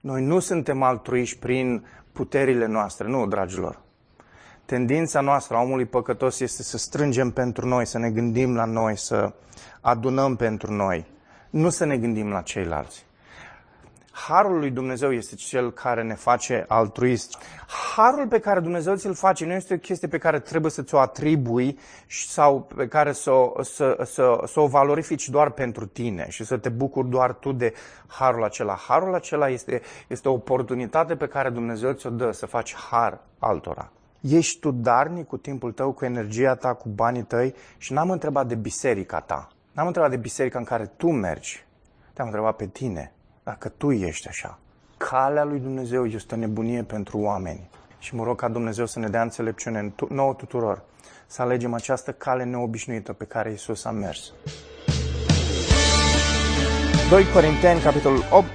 Noi nu suntem altruiști prin puterile noastre, nu, dragilor. Tendința noastră a omului păcătos este să strângem pentru noi, să ne gândim la noi, să adunăm pentru noi, nu să ne gândim la ceilalți. Harul lui Dumnezeu este cel care ne face altruisti. Harul pe care Dumnezeu ți-l face nu este o chestie pe care trebuie să ți-o atribui sau pe care să, să, să, să o valorifici doar pentru tine și să te bucuri doar tu de harul acela. Harul acela este, este o oportunitate pe care Dumnezeu ți-o dă să faci har altora. Ești tu darnic cu timpul tău, cu energia ta, cu banii tăi și n-am întrebat de biserica ta. N-am întrebat de biserica în care tu mergi. Te-am întrebat pe tine dacă tu ești așa. Calea lui Dumnezeu este o nebunie pentru oameni. Și mă rog ca Dumnezeu să ne dea înțelepciune nouă tuturor să alegem această cale neobișnuită pe care Isus a mers. 2 Corinteni, capitolul 8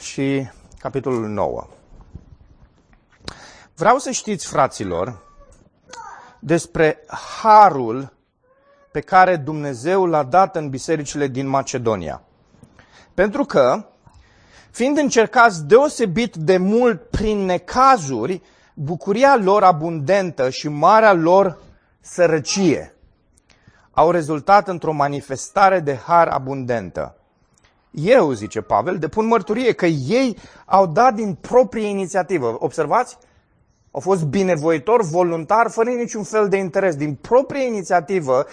și capitolul 9. Vreau să știți, fraților, despre harul pe care Dumnezeu l-a dat în bisericile din Macedonia. Pentru că fiind încercați deosebit de mult prin necazuri, bucuria lor abundentă și marea lor sărăcie au rezultat într-o manifestare de har abundentă. Eu, zice Pavel, depun mărturie că ei au dat din proprie inițiativă. Observați? Au fost binevoitori, voluntari, fără niciun fel de interes, din proprie inițiativă,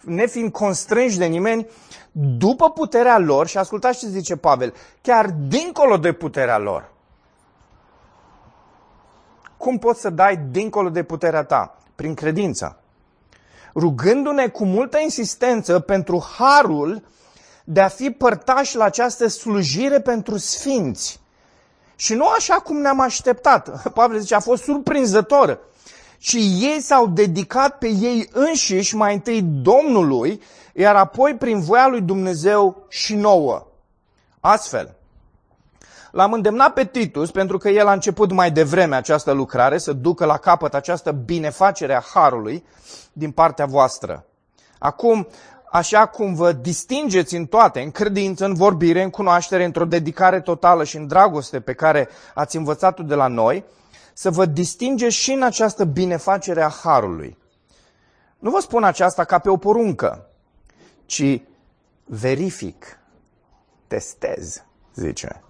nefiind constrânși de nimeni, după puterea lor, și ascultați ce zice Pavel, chiar dincolo de puterea lor. Cum poți să dai dincolo de puterea ta? Prin credință. Rugându-ne cu multă insistență pentru harul de a fi părtași la această slujire pentru sfinți și nu așa cum ne-am așteptat. Pavel zice, a fost surprinzător. Și ei s-au dedicat pe ei înșiși mai întâi Domnului, iar apoi prin voia lui Dumnezeu și nouă. Astfel, L-am îndemnat pe Titus, pentru că el a început mai devreme această lucrare, să ducă la capăt această binefacere a Harului din partea voastră. Acum, așa cum vă distingeți în toate, în credință, în vorbire, în cunoaștere, într-o dedicare totală și în dragoste pe care ați învățat-o de la noi, să vă distingeți și în această binefacere a Harului. Nu vă spun aceasta ca pe o poruncă, ci verific, testez, zice.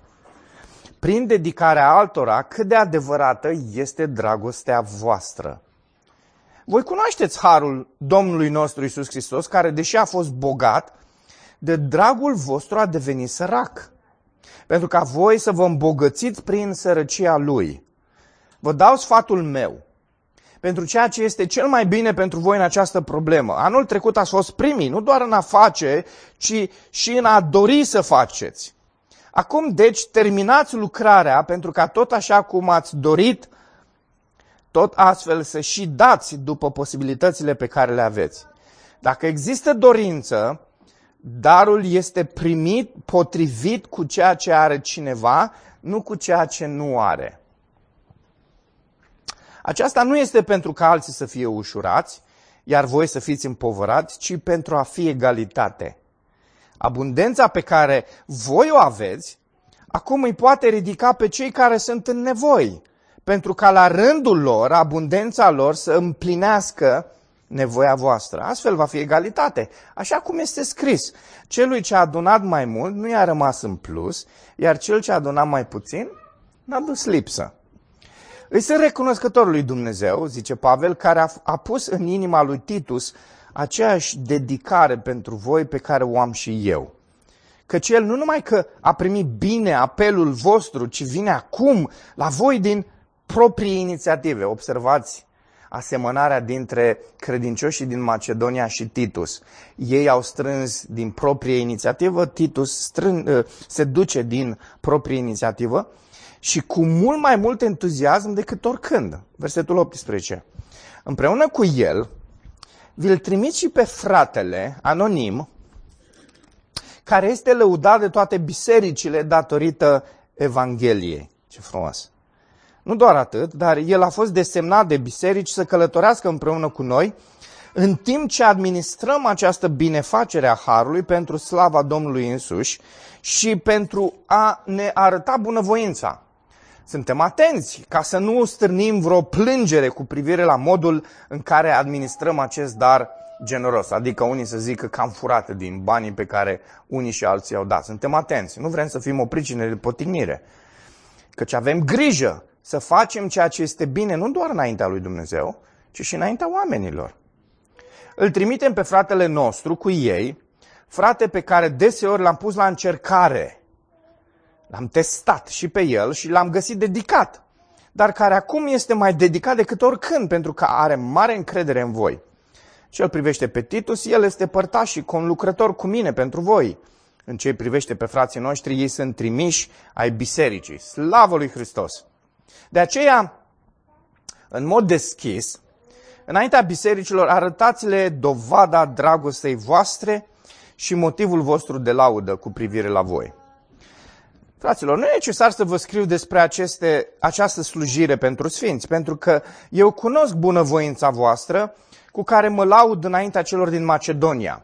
Prin dedicarea altora, cât de adevărată este dragostea voastră. Voi cunoașteți harul Domnului nostru Isus Hristos, care, deși a fost bogat, de dragul vostru a devenit sărac, pentru ca voi să vă îmbogățiți prin sărăcia Lui. Vă dau sfatul meu pentru ceea ce este cel mai bine pentru voi în această problemă. Anul trecut ați fost primii, nu doar în a face, ci și în a dori să faceți. Acum, deci, terminați lucrarea pentru ca tot așa cum ați dorit tot astfel să și dați după posibilitățile pe care le aveți. Dacă există dorință, darul este primit potrivit cu ceea ce are cineva, nu cu ceea ce nu are. Aceasta nu este pentru ca alții să fie ușurați, iar voi să fiți împovărați, ci pentru a fi egalitate. Abundența pe care voi o aveți, acum îi poate ridica pe cei care sunt în nevoi, pentru ca la rândul lor, abundența lor să împlinească nevoia voastră. Astfel va fi egalitate. Așa cum este scris. Celui ce a adunat mai mult nu i-a rămas în plus, iar cel ce a adunat mai puțin n-a dus lipsă. Îi sunt recunoscător lui Dumnezeu, zice Pavel, care a, a pus în inima lui Titus aceeași dedicare pentru voi pe care o am și eu. Căci el nu numai că a primit bine apelul vostru, ci vine acum la voi din proprii inițiative. Observați asemănarea dintre credincioșii din Macedonia și Titus. Ei au strâns din proprie inițiativă, Titus strân, ă, se duce din proprie inițiativă și cu mult mai mult entuziasm decât oricând. Versetul 18. Împreună cu el, vi-l trimit și pe fratele, anonim, care este lăudat de toate bisericile datorită Evangheliei. Ce frumos! Nu doar atât, dar el a fost desemnat de biserici să călătorească împreună cu noi în timp ce administrăm această binefacere a Harului pentru slava Domnului însuși și pentru a ne arăta bunăvoința. Suntem atenți ca să nu stârnim vreo plângere cu privire la modul în care administrăm acest dar generos. Adică unii să zică că am furat din banii pe care unii și alții au dat. Suntem atenți. Nu vrem să fim o pricină de potignire. Căci avem grijă să facem ceea ce este bine nu doar înaintea lui Dumnezeu, ci și înaintea oamenilor. Îl trimitem pe fratele nostru cu ei, frate pe care deseori l-am pus la încercare. L-am testat și pe el și l-am găsit dedicat, dar care acum este mai dedicat decât oricând, pentru că are mare încredere în voi. Și el privește pe Titus, el este părtaș și conlucrător cu mine pentru voi. În ce privește pe frații noștri, ei sunt trimiși ai bisericii. Slavă lui Hristos! De aceea, în mod deschis, înaintea bisericilor, arătați-le dovada dragostei voastre și motivul vostru de laudă cu privire la voi. Fraților, nu e necesar să vă scriu despre aceste, această slujire pentru sfinți, pentru că eu cunosc bunăvoința voastră cu care mă laud înaintea celor din Macedonia,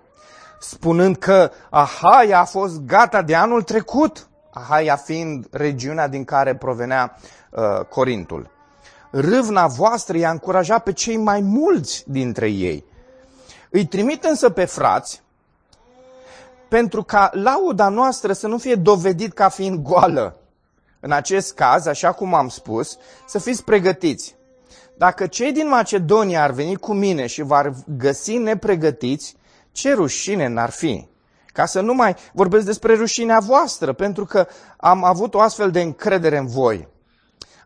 spunând că Ahaia a fost gata de anul trecut, Ahaia fiind regiunea din care provenea uh, Corintul. Râvna voastră i-a încurajat pe cei mai mulți dintre ei. Îi trimit însă pe frați pentru ca lauda noastră să nu fie dovedit ca fiind goală. În acest caz, așa cum am spus, să fiți pregătiți. Dacă cei din Macedonia ar veni cu mine și v-ar găsi nepregătiți, ce rușine n-ar fi? Ca să nu mai vorbesc despre rușinea voastră, pentru că am avut o astfel de încredere în voi.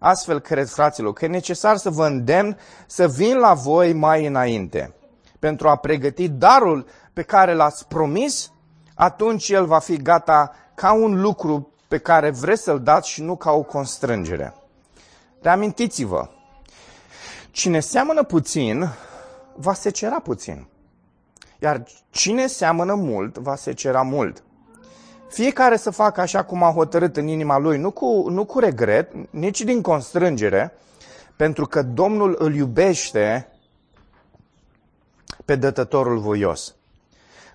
Astfel cred, fraților, că e necesar să vă îndemn să vin la voi mai înainte, pentru a pregăti darul pe care l-ați promis, atunci el va fi gata ca un lucru pe care vreți să-l dați și nu ca o constrângere. Reamintiți-vă, cine seamănă puțin, va secera puțin. Iar cine seamănă mult, va secera mult. Fiecare să facă așa cum a hotărât în inima lui, nu cu, nu cu regret, nici din constrângere, pentru că Domnul îl iubește pe dătătorul voios.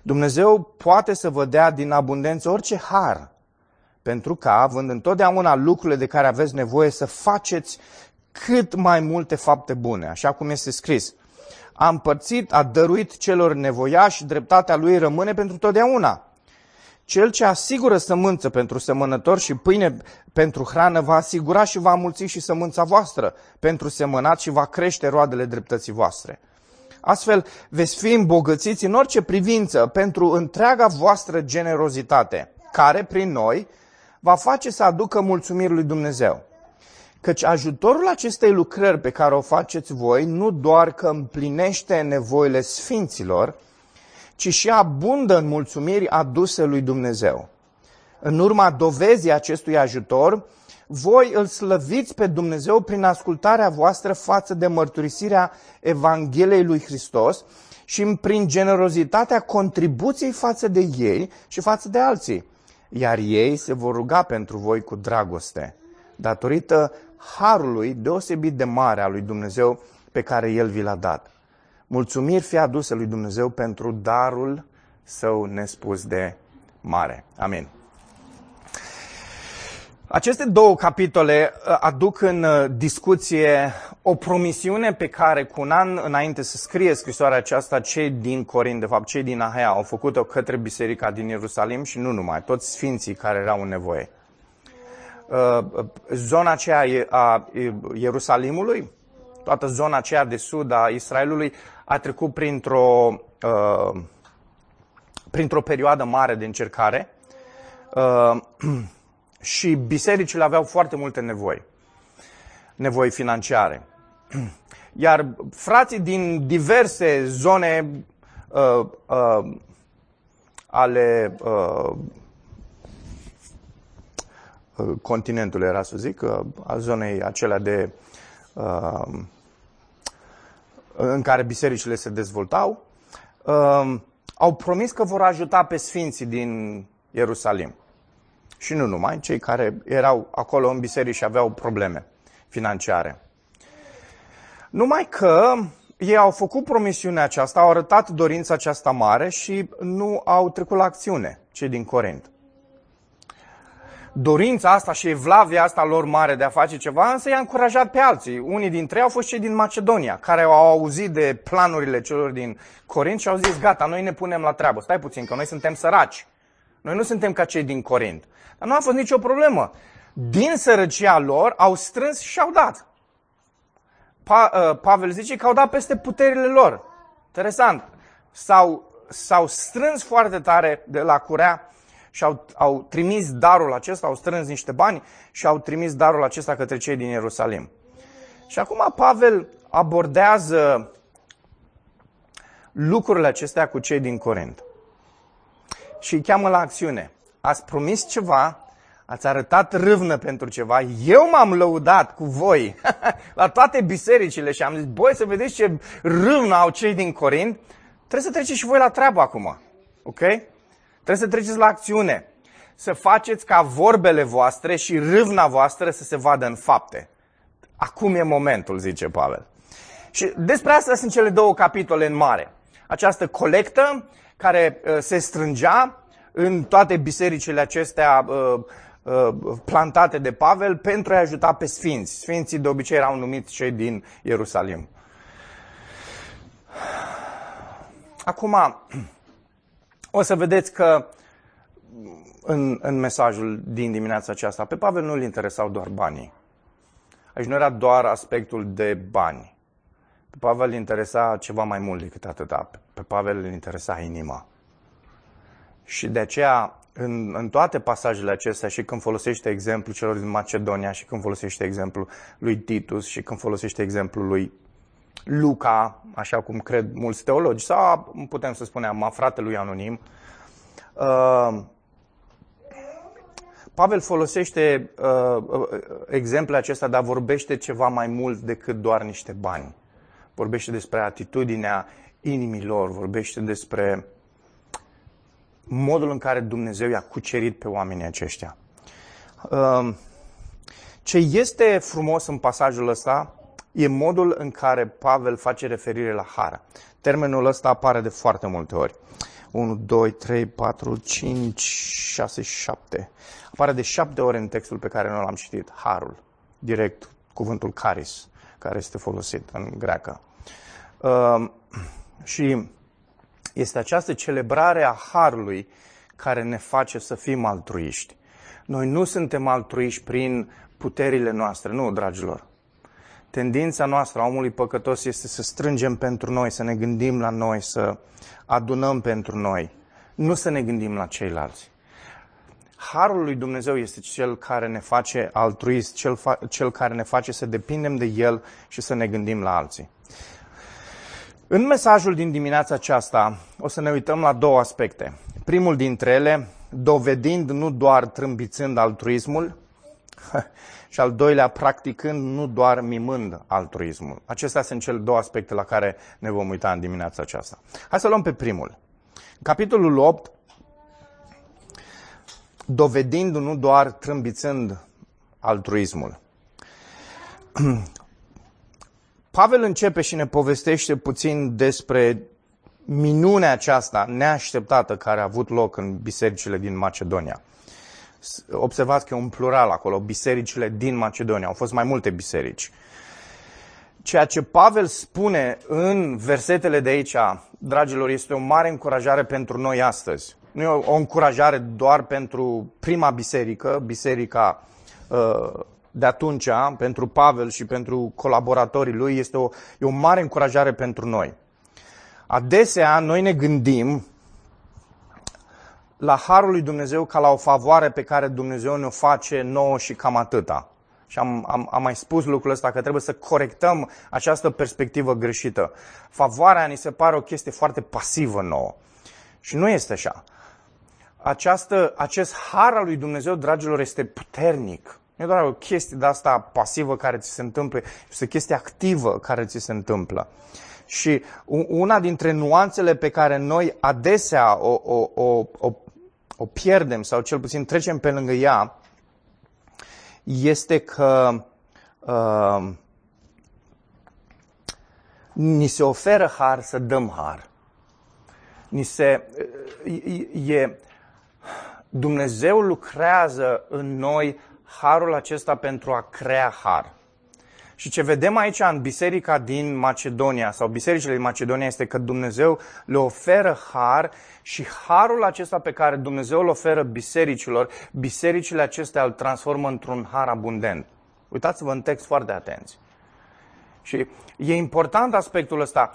Dumnezeu poate să vă dea din abundență orice har, pentru că, având întotdeauna lucrurile de care aveți nevoie, să faceți cât mai multe fapte bune, așa cum este scris. A împărțit, a dăruit celor nevoiași, dreptatea lui rămâne pentru totdeauna. Cel ce asigură sămânță pentru semănător și pâine pentru hrană va asigura și va mulți și sămânța voastră pentru semănat și va crește roadele dreptății voastre. Astfel veți fi îmbogățiți în orice privință pentru întreaga voastră generozitate, care prin noi va face să aducă mulțumiri lui Dumnezeu. Căci ajutorul acestei lucrări pe care o faceți voi nu doar că împlinește nevoile sfinților, ci și abundă în mulțumiri aduse lui Dumnezeu. În urma dovezii acestui ajutor, voi îl slăviți pe Dumnezeu prin ascultarea voastră față de mărturisirea Evangheliei lui Hristos și prin generozitatea contribuției față de ei și față de alții. Iar ei se vor ruga pentru voi cu dragoste, datorită harului deosebit de mare a lui Dumnezeu pe care El vi l-a dat. Mulțumiri fi aduse lui Dumnezeu pentru darul său nespus de mare. Amin. Aceste două capitole uh, aduc în uh, discuție o promisiune pe care cu un an înainte să scrie scrisoarea aceasta, cei din Corint, de fapt cei din Ahea, au făcut-o către biserica din Ierusalim și nu numai, toți sfinții care erau în nevoie. Uh, zona aceea a Ierusalimului, toată zona aceea de sud a Israelului, a trecut printr-o, printr-o perioadă mare de încercare și bisericile aveau foarte multe nevoi. Nevoi financiare. Iar frații din diverse zone uh, uh, ale uh, uh continentului, era să zic, uh, a zonei acelea de uh, în care bisericile se dezvoltau, uh, au promis că vor ajuta pe sfinții din Ierusalim. Și nu numai, cei care erau acolo în biserici și aveau probleme financiare. Numai că ei au făcut promisiunea aceasta, au arătat dorința aceasta mare și nu au trecut la acțiune, cei din Corint. Dorința asta și evlavia asta lor mare de a face ceva, însă i-a încurajat pe alții. Unii dintre ei au fost cei din Macedonia, care au auzit de planurile celor din Corint și au zis, gata, noi ne punem la treabă. Stai puțin, că noi suntem săraci. Noi nu suntem ca cei din Corint. Dar nu a fost nicio problemă. Din sărăcia lor au strâns și au dat. Pa, uh, Pavel zice că au dat peste puterile lor. Interesant. S-au, s-au strâns foarte tare de la curea și au, au trimis darul acesta, au strâns niște bani și au trimis darul acesta către cei din Ierusalim. Și acum Pavel abordează lucrurile acestea cu cei din Corint. Și îi cheamă la acțiune. Ați promis ceva, ați arătat râvnă pentru ceva, eu m-am lăudat cu voi la toate bisericile și am zis, băi, să vedeți ce râvnă au cei din Corint, trebuie să treceți și voi la treabă acum. Ok? Trebuie să treceți la acțiune. Să faceți ca vorbele voastre și râvna voastră să se vadă în fapte. Acum e momentul, zice Pavel. Și despre asta sunt cele două capitole în mare. Această colectă care uh, se strângea în toate bisericile acestea uh, uh, plantate de Pavel pentru a ajuta pe sfinți. Sfinții de obicei erau numiți cei din Ierusalim. Acum, o să vedeți că în, în mesajul din dimineața aceasta, pe Pavel nu-l interesau doar banii. Aici nu era doar aspectul de bani. Pe Pavel îl interesa ceva mai mult decât atâta. Pe Pavel îl interesa inima. Și de aceea, în, în toate pasajele acestea, și când folosește exemplul celor din Macedonia, și când folosește exemplul lui Titus, și când folosește exemplul lui Luca, așa cum cred mulți teologi, sau putem să spunem a fratelui anonim, uh, Pavel folosește uh, uh, exemple acesta, dar vorbește ceva mai mult decât doar niște bani. Vorbește despre atitudinea inimilor, vorbește despre modul în care Dumnezeu i-a cucerit pe oamenii aceștia. Uh, ce este frumos în pasajul ăsta e modul în care Pavel face referire la har. Termenul ăsta apare de foarte multe ori. 1, 2, 3, 4, 5, 6, 7. Apare de șapte ori în textul pe care noi l-am citit. Harul. Direct cuvântul caris, care este folosit în greacă. Uh, și este această celebrare a harului care ne face să fim altruiști. Noi nu suntem altruiști prin puterile noastre, nu, dragilor. Tendința noastră a omului păcătos este să strângem pentru noi, să ne gândim la noi, să adunăm pentru noi, nu să ne gândim la ceilalți. Harul lui Dumnezeu este cel care ne face altruist, cel, fa- cel care ne face să depindem de El și să ne gândim la alții. În mesajul din dimineața aceasta o să ne uităm la două aspecte. Primul dintre ele, dovedind nu doar trâmbițând altruismul, și al doilea, practicând, nu doar mimând altruismul. Acestea sunt cele două aspecte la care ne vom uita în dimineața aceasta. Hai să luăm pe primul. Capitolul 8, dovedind, nu doar trâmbițând altruismul. Pavel începe și ne povestește puțin despre minunea aceasta neașteptată care a avut loc în bisericile din Macedonia observați că e un plural acolo, bisericile din Macedonia. Au fost mai multe biserici. Ceea ce Pavel spune în versetele de aici, dragilor, este o mare încurajare pentru noi astăzi. Nu e o încurajare doar pentru prima biserică, biserica uh, de atunci, pentru Pavel și pentru colaboratorii lui, este o, e o mare încurajare pentru noi. Adesea noi ne gândim la harul lui Dumnezeu ca la o favoare pe care Dumnezeu ne-o face nouă și cam atâta. Și am, am, am mai spus lucrul ăsta, că trebuie să corectăm această perspectivă greșită. Favoarea ni se pare o chestie foarte pasivă nouă. Și nu este așa. Această, acest har al lui Dumnezeu, dragilor, este puternic. Nu e doar o chestie de asta pasivă care ți se întâmplă, este o chestie activă care ți se întâmplă. Și una dintre nuanțele pe care noi adesea o, o, o, o o pierdem sau cel puțin trecem pe lângă ea, este că uh, ni se oferă har să dăm har. Ni se, e, e, Dumnezeu lucrează în noi harul acesta pentru a crea har. Și ce vedem aici în biserica din Macedonia sau bisericile din Macedonia este că Dumnezeu le oferă har și harul acesta pe care Dumnezeu îl oferă bisericilor, bisericile acestea îl transformă într-un har abundent. Uitați-vă în text foarte atenți. Și e important aspectul ăsta.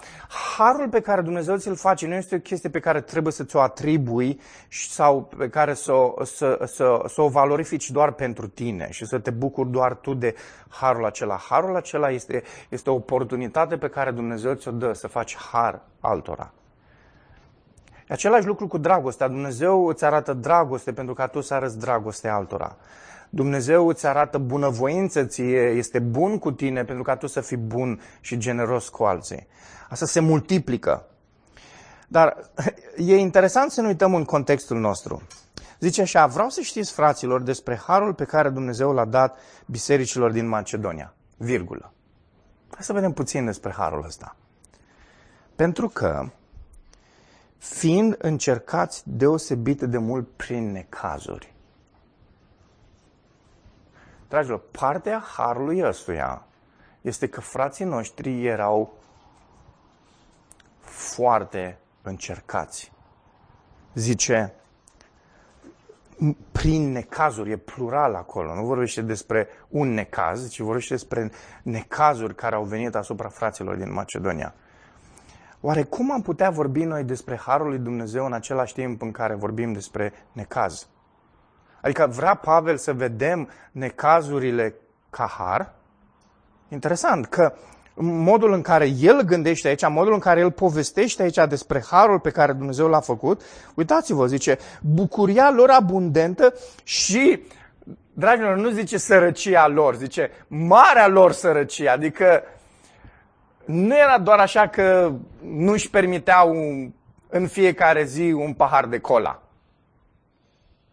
Harul pe care Dumnezeu ți-l face nu este o chestie pe care trebuie să ți-o atribui sau pe care să, să, să, să o valorifici doar pentru tine și să te bucuri doar tu de harul acela. Harul acela este, este o oportunitate pe care Dumnezeu ți-o dă să faci har altora. E același lucru cu dragostea. Dumnezeu îți arată dragoste pentru ca tu să arăți dragoste altora. Dumnezeu îți arată bunăvoință ție, este bun cu tine pentru ca tu să fii bun și generos cu alții. Asta se multiplică. Dar e interesant să ne uităm în contextul nostru. Zice așa, vreau să știți, fraților, despre harul pe care Dumnezeu l-a dat bisericilor din Macedonia. Virgulă. Hai să vedem puțin despre harul ăsta. Pentru că, fiind încercați deosebit de mult prin necazuri, Dragilor, partea harului ăstuia este că frații noștri erau foarte încercați. Zice, prin necazuri, e plural acolo, nu vorbește despre un necaz, ci vorbește despre necazuri care au venit asupra fraților din Macedonia. Oare cum am putea vorbi noi despre Harul lui Dumnezeu în același timp în care vorbim despre necaz? Adică vrea Pavel să vedem necazurile ca har. Interesant că modul în care el gândește aici, modul în care el povestește aici despre harul pe care Dumnezeu l-a făcut, uitați-vă, zice, bucuria lor abundentă și, dragilor, nu zice sărăcia lor, zice marea lor sărăcie, adică nu era doar așa că nu își permiteau în fiecare zi un pahar de cola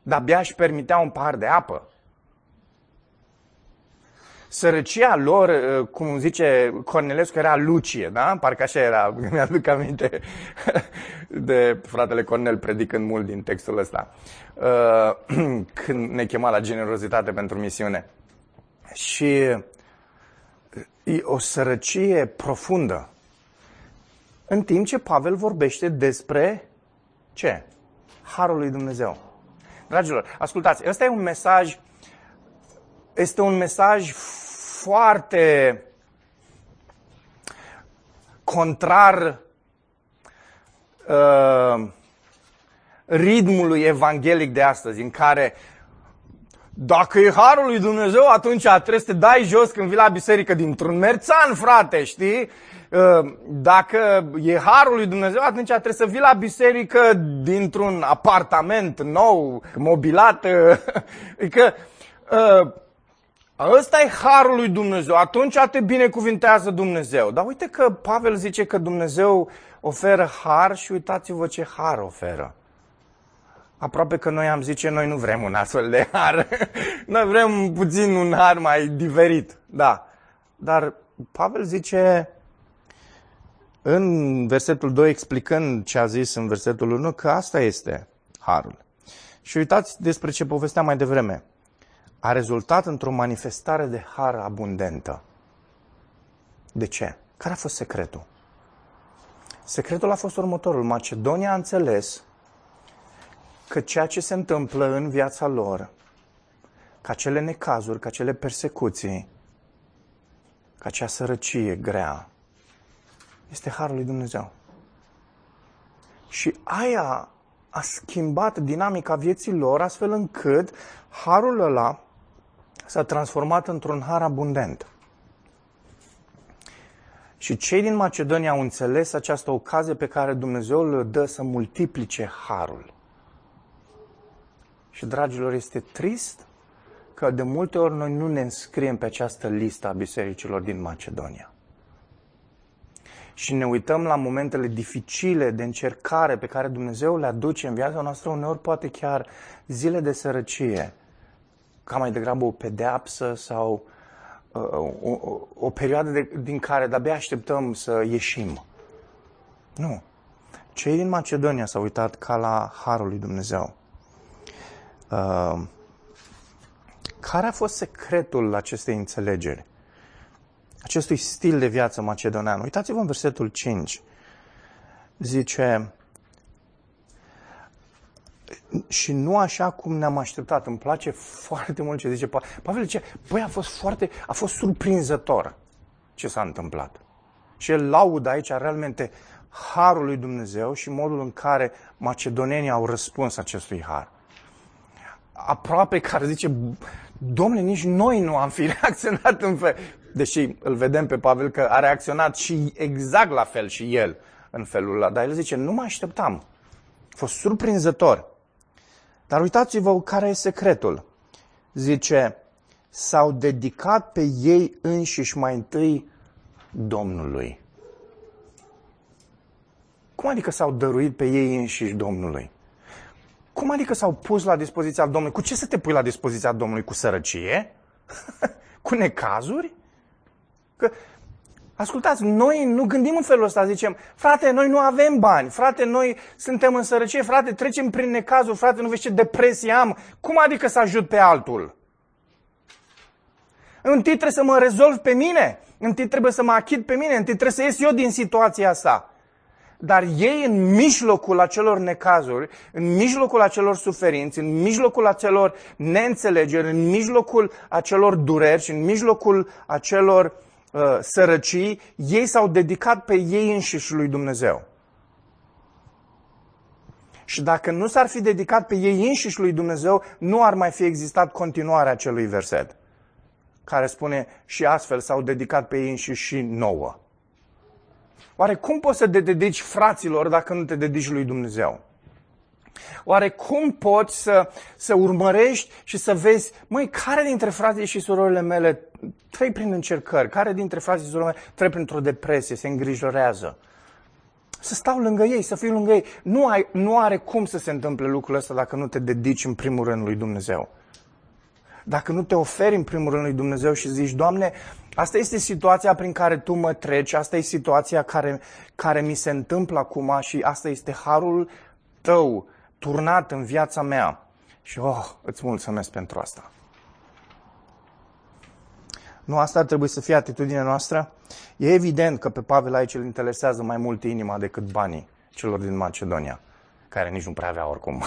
dar abia își permitea un pahar de apă. Sărăcia lor, uh, cum zice Cornelescu, era lucie, da? Parcă așa era, mi-aduc aminte de fratele Cornel predicând mult din textul ăsta, uh, când ne chema la generozitate pentru misiune. Și e o sărăcie profundă. În timp ce Pavel vorbește despre ce? Harul lui Dumnezeu. Dragilor, ascultați, ăsta e un mesaj, este un mesaj foarte contrar uh, ritmului evanghelic de astăzi, în care dacă e harul lui Dumnezeu, atunci trebuie să te dai jos când vii la biserică dintr-un merțan, frate, știi? Uh, dacă e harul lui Dumnezeu, atunci trebuie să vii la biserică dintr-un apartament nou, mobilat. Uh, adică uh, ăsta e harul lui Dumnezeu, atunci te binecuvintează Dumnezeu. Dar uite că Pavel zice că Dumnezeu oferă har și uitați-vă ce har oferă. Aproape că noi am zice, noi nu vrem un astfel de har. noi vrem puțin un har mai diferit. Da. Dar Pavel zice, în versetul 2, explicând ce a zis în versetul 1, că asta este harul. Și uitați despre ce povesteam mai devreme. A rezultat într-o manifestare de har abundentă. De ce? Care a fost secretul? Secretul a fost următorul. Macedonia a înțeles că ceea ce se întâmplă în viața lor, ca cele necazuri, ca cele persecuții, ca acea sărăcie grea, este Harul lui Dumnezeu. Și aia a schimbat dinamica vieții lor astfel încât Harul ăla s-a transformat într-un har abundent. Și cei din Macedonia au înțeles această ocazie pe care Dumnezeu le dă să multiplice harul. Și, dragilor, este trist că de multe ori noi nu ne înscriem pe această listă a bisericilor din Macedonia și ne uităm la momentele dificile de încercare pe care Dumnezeu le aduce în viața noastră, uneori poate chiar zile de sărăcie, ca mai degrabă o pedeapsă sau uh, o, o perioadă de, din care de-abia așteptăm să ieșim. Nu. Cei din Macedonia s-au uitat ca la Harul lui Dumnezeu. Uh, care a fost secretul acestei înțelegeri? Acestui stil de viață macedonean. Uitați-vă în versetul 5. Zice, și nu așa cum ne-am așteptat. Îmi place foarte mult ce zice Pavel. Pavel zice, băi, a fost foarte, a fost surprinzător ce s-a întâmplat. Și el laudă aici realmente harul lui Dumnezeu și modul în care macedonenii au răspuns acestui har. Aproape care zice, domne, nici noi nu am fi reacționat în fel. Deși îl vedem pe Pavel că a reacționat și exact la fel și el în felul ăla. Dar el zice, nu mă așteptam. A fost surprinzător. Dar uitați-vă care e secretul. Zice, s-au dedicat pe ei înșiși mai întâi Domnului. Cum adică s-au dăruit pe ei înșiși Domnului? Cum adică s-au pus la dispoziția Domnului? Cu ce să te pui la dispoziția Domnului? Cu sărăcie? Cu necazuri? Că, ascultați, noi nu gândim în felul ăsta, zicem, frate, noi nu avem bani, frate, noi suntem în sărăcie, frate, trecem prin necazuri, frate, nu vezi ce depresie am. Cum adică să ajut pe altul? Întâi trebuie să mă rezolv pe mine, întâi trebuie să mă achit pe mine, întâi trebuie să ies eu din situația asta. Dar ei în mijlocul acelor necazuri, în mijlocul acelor suferinți, în mijlocul acelor neînțelegeri, în mijlocul acelor dureri și în mijlocul acelor uh, sărăcii, ei s-au dedicat pe ei înșiși lui Dumnezeu. Și dacă nu s-ar fi dedicat pe ei înșiși lui Dumnezeu, nu ar mai fi existat continuarea acelui verset, care spune și astfel s-au dedicat pe ei înșiși și nouă. Oare cum poți să te dedici fraților dacă nu te dedici lui Dumnezeu? Oare cum poți să, să urmărești și să vezi, măi, care dintre frații și surorile mele trec prin încercări? Care dintre frații și surorile mele trec printr-o depresie, se îngrijorează? Să stau lângă ei, să fiu lângă ei. Nu, ai, nu are cum să se întâmple lucrul ăsta dacă nu te dedici în primul rând lui Dumnezeu. Dacă nu te oferi în primul rând lui Dumnezeu și zici, Doamne, Asta este situația prin care tu mă treci, asta e situația care, care mi se întâmplă acum și asta este harul tău turnat în viața mea. Și oh, îți mulțumesc pentru asta. Nu asta ar trebui să fie atitudinea noastră? E evident că pe Pavel aici îl interesează mai mult inima decât banii celor din Macedonia, care nici nu prea avea oricum.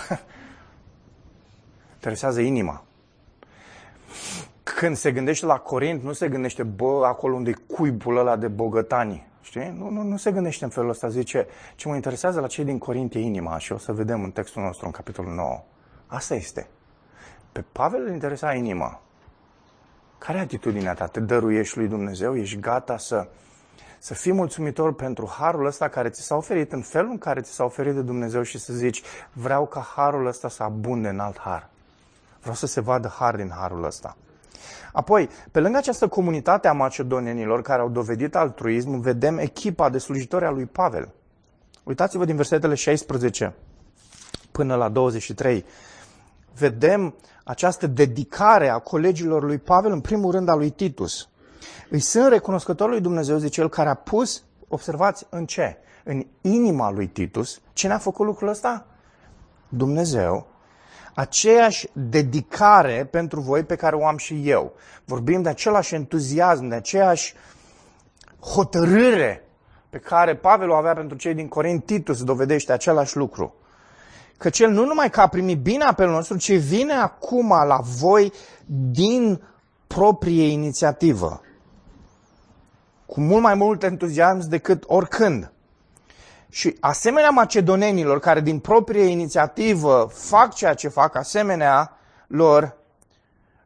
interesează inima când se gândește la Corint, nu se gândește, bă, acolo unde e cuibul ăla de bogătanii. Știi? Nu, nu, nu se gândește în felul ăsta. Zice, ce mă interesează la cei din Corint e inima și o să vedem în textul nostru, în capitolul 9. Asta este. Pe Pavel îl interesa inima. Care e atitudinea ta? Te dăruiești lui Dumnezeu? Ești gata să, să fii mulțumitor pentru harul ăsta care ți s-a oferit, în felul în care ți s-a oferit de Dumnezeu și să zici, vreau ca harul ăsta să abunde în alt har. Vreau să se vadă har din harul ăsta. Apoi, pe lângă această comunitate a macedonienilor care au dovedit altruism, vedem echipa de slujitori a lui Pavel. Uitați-vă din versetele 16 până la 23. Vedem această dedicare a colegilor lui Pavel, în primul rând a lui Titus. Îi sunt recunoscător lui Dumnezeu, zice el, care a pus, observați, în ce? În inima lui Titus. Cine a făcut lucrul ăsta? Dumnezeu aceeași dedicare pentru voi pe care o am și eu. Vorbim de același entuziasm, de aceeași hotărâre pe care Pavel o avea pentru cei din Corint, Titus dovedește același lucru. Că cel nu numai că a primit bine apelul nostru, ci vine acum la voi din proprie inițiativă. Cu mult mai mult entuziasm decât oricând. Și asemenea macedonenilor care din proprie inițiativă fac ceea ce fac, asemenea lor,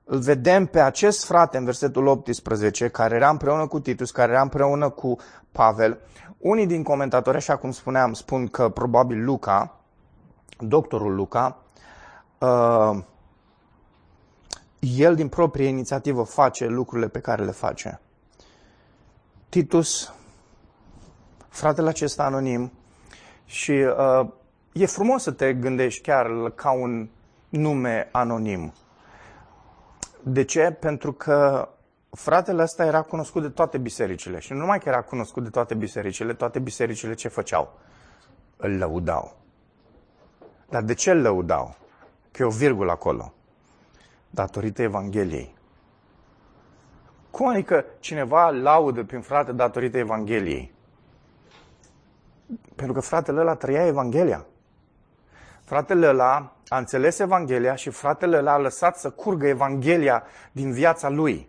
îl vedem pe acest frate în versetul 18, care era împreună cu Titus, care era împreună cu Pavel. Unii din comentatori, așa cum spuneam, spun că probabil Luca, doctorul Luca, uh, el din proprie inițiativă face lucrurile pe care le face. Titus, fratele acesta anonim, și uh, e frumos să te gândești chiar ca un nume anonim. De ce? Pentru că fratele ăsta era cunoscut de toate bisericile. Și nu numai că era cunoscut de toate bisericile, toate bisericile ce făceau? Îl lăudau. Dar de ce îl lăudau? Că e o virgulă acolo. Datorită Evangheliei. Cum adică cineva laudă prin frate datorită Evangheliei? Pentru că fratele ăla trăia Evanghelia. Fratele ăla a înțeles Evanghelia și fratele ăla a lăsat să curgă Evanghelia din viața lui.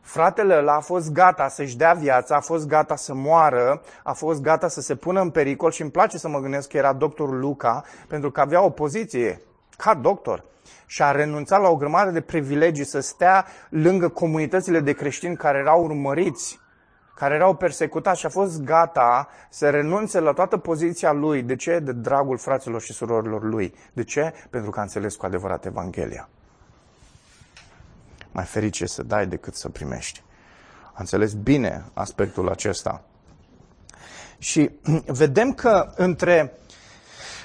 Fratele ăla a fost gata să-și dea viața, a fost gata să moară, a fost gata să se pună în pericol și îmi place să mă gândesc că era doctorul Luca, pentru că avea o poziție ca doctor și a renunțat la o grămadă de privilegii să stea lângă comunitățile de creștini care erau urmăriți, care erau persecutați și a fost gata să renunțe la toată poziția lui. De ce? De dragul fraților și surorilor lui. De ce? Pentru că a înțeles cu adevărat Evanghelia. Mai ferice să dai decât să primești. A înțeles bine aspectul acesta. Și vedem că între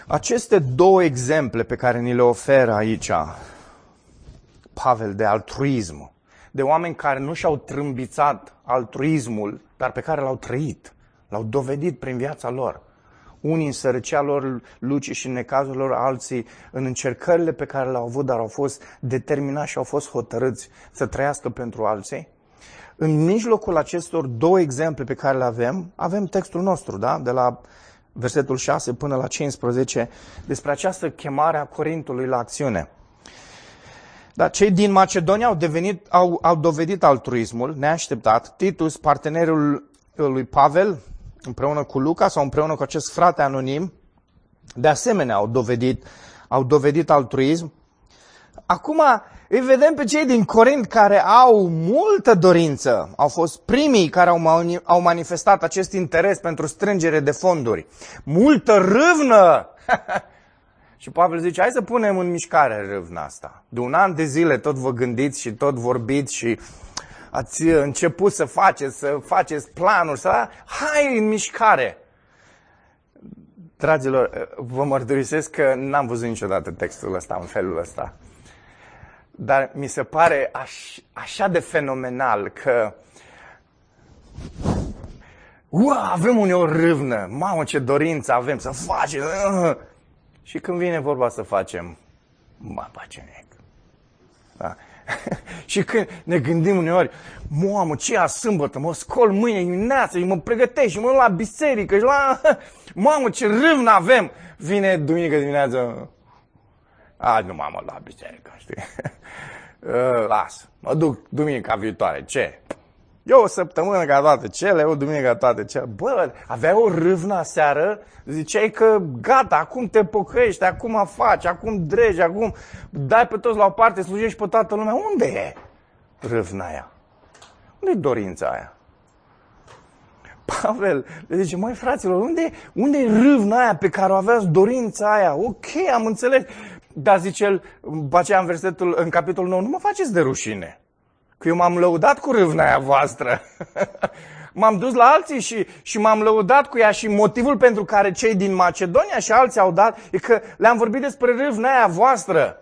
aceste două exemple pe care ni le oferă aici Pavel de altruism, de oameni care nu și-au trâmbițat altruismul, dar pe care l-au trăit, l-au dovedit prin viața lor. Unii în sărăcia lor, luci și în necazul lor, alții în încercările pe care le-au avut, dar au fost determinați și au fost hotărâți să trăiască pentru alții. În mijlocul acestor două exemple pe care le avem, avem textul nostru, da? de la versetul 6 până la 15, despre această chemare a Corintului la acțiune. Dar cei din Macedonia au, devenit, au, au dovedit altruismul neașteptat. Titus, partenerul lui Pavel, împreună cu Luca sau împreună cu acest frate anonim, de asemenea au dovedit, au dovedit altruism. Acum îi vedem pe cei din Corint care au multă dorință, au fost primii care au, au manifestat acest interes pentru strângere de fonduri. Multă râvnă! și Pavel zice, hai să punem în mișcare râvna asta. De un an de zile tot vă gândiți și tot vorbiți și ați început să faceți, să faceți planuri, să... Hai în mișcare! Dragilor, vă mărturisesc că n-am văzut niciodată textul ăsta în felul ăsta. Dar mi se pare aș, așa de fenomenal că Ua, avem uneori râvnă, mamă ce dorință avem să facem. Și când vine vorba să facem, mă facem nec. Da? și când ne gândim uneori, mamă, ce a sâmbătă, mă scol mâine dimineață și mă pregătesc și mă la biserică și la... Mamă, ce râvnă avem! Vine duminică dimineață, Azi nu m-am la biserică, știi? Uh, las, mă duc duminica viitoare. Ce? Eu o săptămână ca toate cele, o duminică ca toate cele. Bă, avea o râvnă seară, ziceai că gata, acum te pocăiești, acum faci, acum dregi, acum dai pe toți la o parte, slujești pe toată lumea. Unde e râvna aia? Unde e dorința aia? Pavel le zice, mai fraților, unde, unde e râvna aia pe care o aveați dorința aia? Ok, am înțeles. Dar zice el, aceea în versetul, în capitolul 9, nu mă faceți de rușine. Că eu m-am lăudat cu râvna aia voastră. m-am dus la alții și, și m-am lăudat cu ea și motivul pentru care cei din Macedonia și alții au dat e că le-am vorbit despre râvna aia voastră.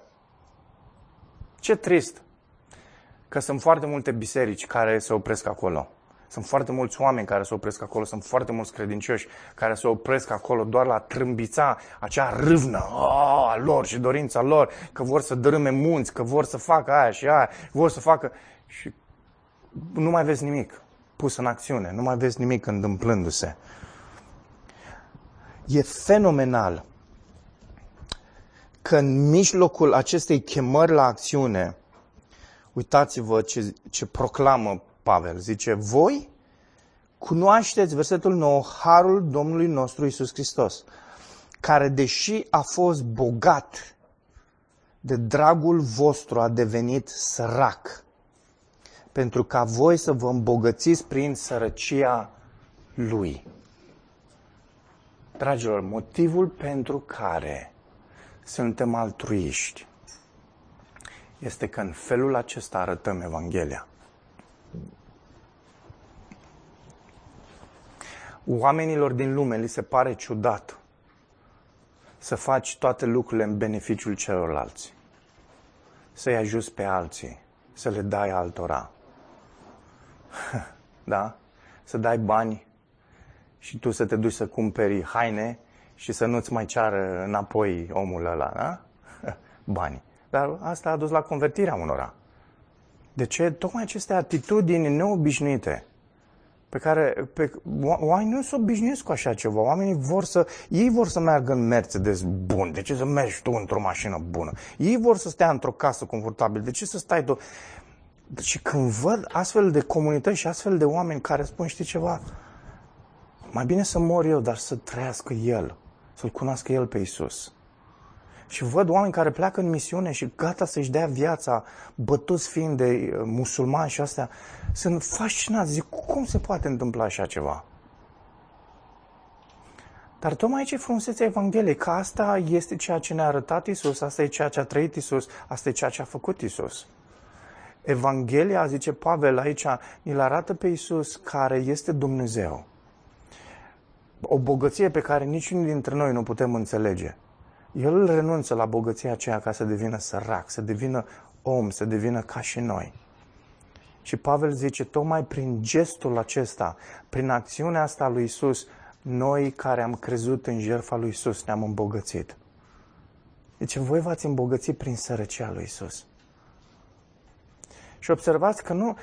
Ce trist că sunt foarte multe biserici care se opresc acolo. Sunt foarte mulți oameni care se opresc acolo, sunt foarte mulți credincioși care se opresc acolo doar la trâmbița acea râvnă oh, a lor și dorința lor, că vor să dărâme munți, că vor să facă aia și aia, vor să facă... Și nu mai vezi nimic pus în acțiune, nu mai vezi nimic întâmplându-se. E fenomenal că în mijlocul acestei chemări la acțiune, uitați-vă ce, ce proclamă Pavel. Zice, voi cunoașteți, versetul 9, harul Domnului nostru Isus Hristos, care deși a fost bogat, de dragul vostru a devenit sărac, pentru ca voi să vă îmbogățiți prin sărăcia lui. Dragilor, motivul pentru care suntem altruiști este că în felul acesta arătăm Evanghelia. Oamenilor din lume li se pare ciudat să faci toate lucrurile în beneficiul celorlalți. Să-i ajuți pe alții, să le dai altora. da? Să dai bani și tu să te duci să cumperi haine și să nu-ți mai ceară înapoi omul ăla, da? Bani. Dar asta a dus la convertirea unora. De ce? Tocmai aceste atitudini neobișnuite pe care pe, oamenii nu se obișnuiesc cu așa ceva. Oamenii vor să, ei vor să meargă în Mercedes bun. De ce să mergi tu într-o mașină bună? Ei vor să stea într-o casă confortabilă. De ce să stai tu? Și când văd astfel de comunități și astfel de oameni care spun, știi ceva, mai bine să mor eu, dar să trăiască El, să-L cunoască El pe Isus. Și văd oameni care pleacă în misiune și gata să-și dea viața, bătuți fiind de uh, musulmani și astea, sunt fascinați. Zic, cum se poate întâmpla așa ceva? Dar tocmai aici e frumusețea Evangheliei, că asta este ceea ce ne-a arătat Isus, asta e ceea ce a trăit Isus, asta e ceea ce a făcut Isus. Evanghelia, zice Pavel aici, îl arată pe Isus care este Dumnezeu. O bogăție pe care niciunul dintre noi nu putem înțelege. El renunță la bogăția aceea ca să devină sărac, să devină om, să devină ca și noi. Și Pavel zice, tocmai prin gestul acesta, prin acțiunea asta lui Isus, noi care am crezut în jertfa lui Isus ne-am îmbogățit. Deci voi v-ați îmbogățit prin sărăcia lui Isus. Și observați că nu,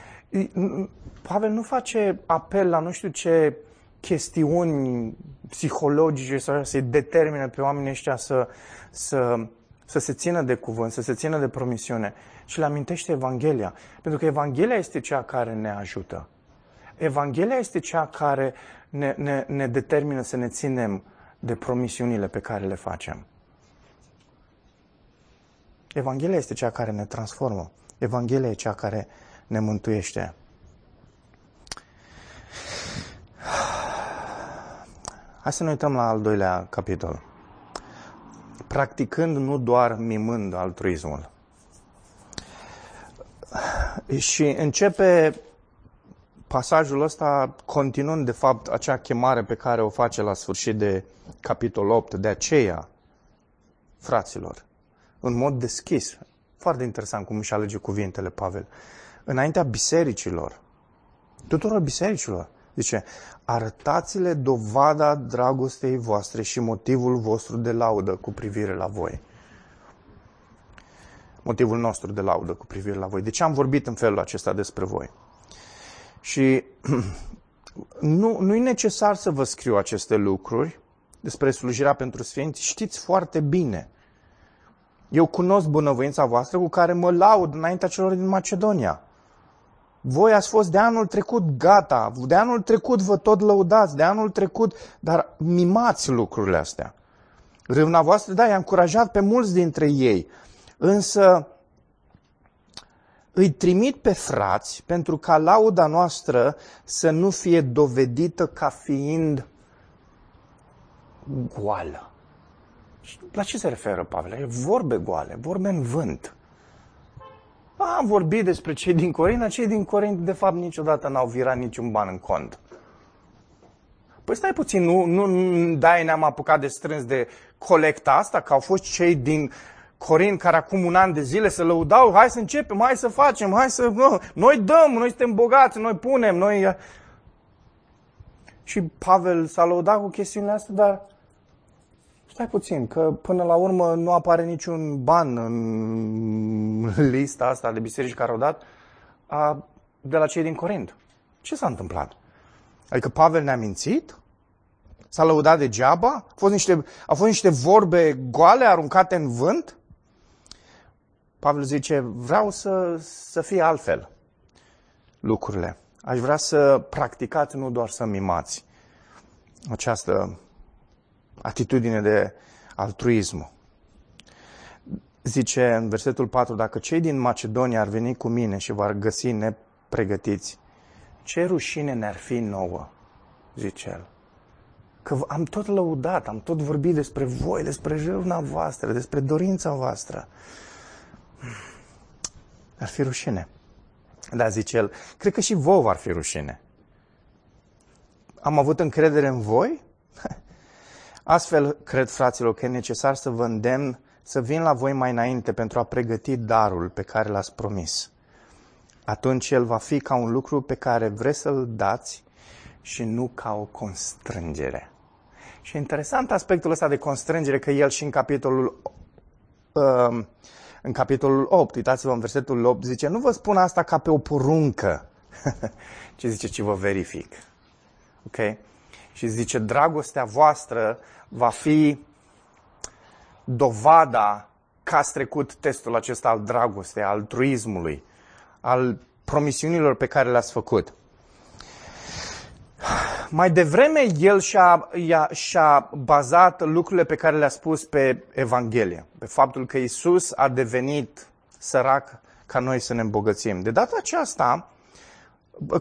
Pavel nu face apel la nu știu ce chestiuni psihologice sau să-i determine pe oamenii ăștia să, să, să se țină de cuvânt, să se țină de promisiune. Și le amintește Evanghelia. Pentru că Evanghelia este cea care ne ajută. Evanghelia este cea care ne, ne, ne determină să ne ținem de promisiunile pe care le facem. Evanghelia este cea care ne transformă. Evanghelia e cea care ne mântuiește. Hai să ne uităm la al doilea capitol. Practicând, nu doar mimând altruismul. Și începe pasajul ăsta continuând, de fapt, acea chemare pe care o face la sfârșit de capitol 8. De aceea, fraților, în mod deschis, foarte interesant cum își alege cuvintele Pavel, înaintea bisericilor, tuturor bisericilor, Zice, arătați-le dovada dragostei voastre și motivul vostru de laudă cu privire la voi. Motivul nostru de laudă cu privire la voi. De ce am vorbit în felul acesta despre voi? Și nu, nu e necesar să vă scriu aceste lucruri despre slujirea pentru sfinți. Știți foarte bine. Eu cunosc bunăvoința voastră cu care mă laud înaintea celor din Macedonia. Voi ați fost de anul trecut gata, de anul trecut vă tot lăudați, de anul trecut, dar mimați lucrurile astea. Râvna voastră, da, i-a încurajat pe mulți dintre ei, însă îi trimit pe frați pentru ca lauda noastră să nu fie dovedită ca fiind goală. La ce se referă Pavel? Vorbe goale, vorbe în vânt. Am vorbit despre cei din Corint, cei din Corint de fapt niciodată n-au virat niciun ban în cont. Păi stai puțin, nu, nu da, ne-am apucat de strâns de colecta asta, că au fost cei din Corint care acum un an de zile se lăudau, hai să începem, hai să facem, hai să... Nu, noi dăm, noi suntem bogați, noi punem, noi... Și Pavel s-a lăudat cu chestiunile astea, dar Stai puțin, că până la urmă nu apare niciun ban în lista asta de biserici care au dat a, de la cei din Corint. Ce s-a întâmplat? Adică Pavel ne-a mințit? S-a lăudat degeaba? Au fost niște, au fost niște vorbe goale aruncate în vânt? Pavel zice, vreau să, să fie altfel lucrurile. Aș vrea să practicați, nu doar să mimați această atitudine de altruism. Zice în versetul 4, dacă cei din Macedonia ar veni cu mine și v-ar găsi nepregătiți, ce rușine ne-ar fi nouă, zice el. Că am tot lăudat, am tot vorbit despre voi, despre jurna voastră, despre dorința voastră. Ar fi rușine. Da, zice el, cred că și vouă ar fi rușine. Am avut încredere în voi? Astfel, cred, fraților, că e necesar să vă îndemn să vin la voi mai înainte pentru a pregăti darul pe care l-ați promis. atunci el va fi ca un lucru pe care vreți să-l dați și nu ca o constrângere. Și interesant aspectul ăsta de constrângere că el și în capitolul uh, în capitolul 8, uitați-vă în versetul 8, zice, nu vă spun asta ca pe o poruncă, ce zice, ci vă verific. Ok? Și zice, dragostea voastră va fi dovada că ați trecut testul acesta al dragostei, al altruismului, al promisiunilor pe care le-ați făcut. Mai devreme el și-a, și-a bazat lucrurile pe care le-a spus pe Evanghelie, pe faptul că Isus a devenit sărac ca noi să ne îmbogățim. De data aceasta,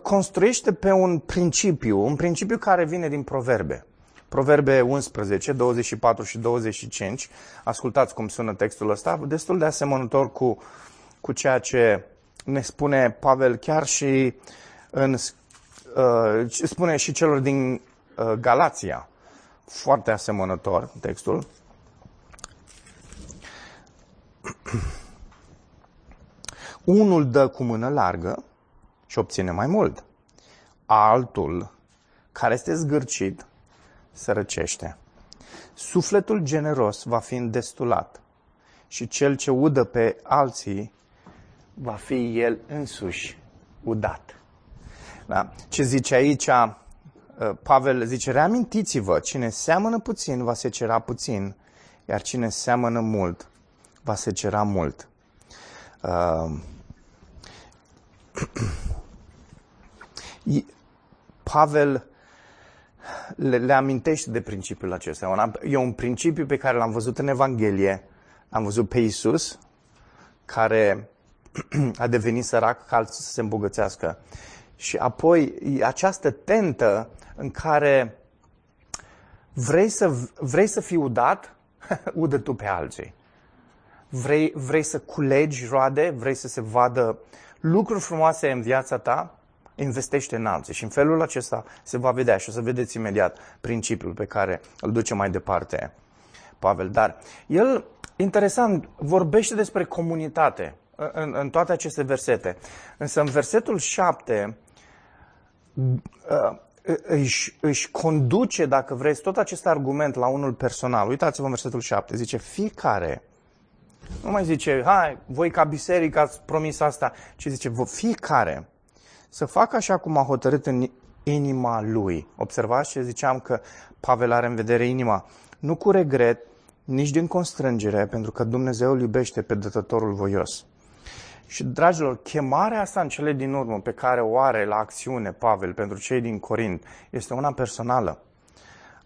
construiește pe un principiu, un principiu care vine din proverbe. Proverbe 11, 24 și 25. Ascultați cum sună textul ăsta, destul de asemănător cu, cu ceea ce ne spune Pavel chiar și în uh, spune și celor din uh, Galația. Foarte asemănător textul. Unul dă cu mână largă și obține mai mult. Altul, care este zgârcit, se răcește. Sufletul generos va fi îndestulat și cel ce udă pe alții va fi el însuși udat. Da? Ce zice aici uh, Pavel? Zice, reamintiți-vă, cine seamănă puțin va se cera puțin, iar cine seamănă mult va se cera mult. Uh, Pavel le, le amintește de principiul acesta. E un principiu pe care l-am văzut în Evanghelie. Am văzut pe Isus, care a devenit sărac ca alții să se îmbogățească. Și apoi această tentă în care vrei să, vrei să fii udat, udă tu pe alții. Vrei, vrei să culegi roade, vrei să se vadă lucruri frumoase în viața ta, investește în alții. Și în felul acesta se va vedea și o să vedeți imediat principiul pe care îl duce mai departe Pavel. Dar el, interesant, vorbește despre comunitate în, în toate aceste versete. Însă în versetul 7 uh, își, își conduce, dacă vreți, tot acest argument la unul personal. Uitați-vă în versetul 7. Zice, fiecare, nu mai zice, hai, voi ca biserică ați promis asta, ci zice, fiecare să facă așa cum a hotărât în inima lui. Observați ce ziceam că Pavel are în vedere inima. Nu cu regret, nici din constrângere, pentru că Dumnezeu îl iubește pe dătătorul voios. Și, dragilor, chemarea asta în cele din urmă pe care o are la acțiune Pavel pentru cei din Corint este una personală.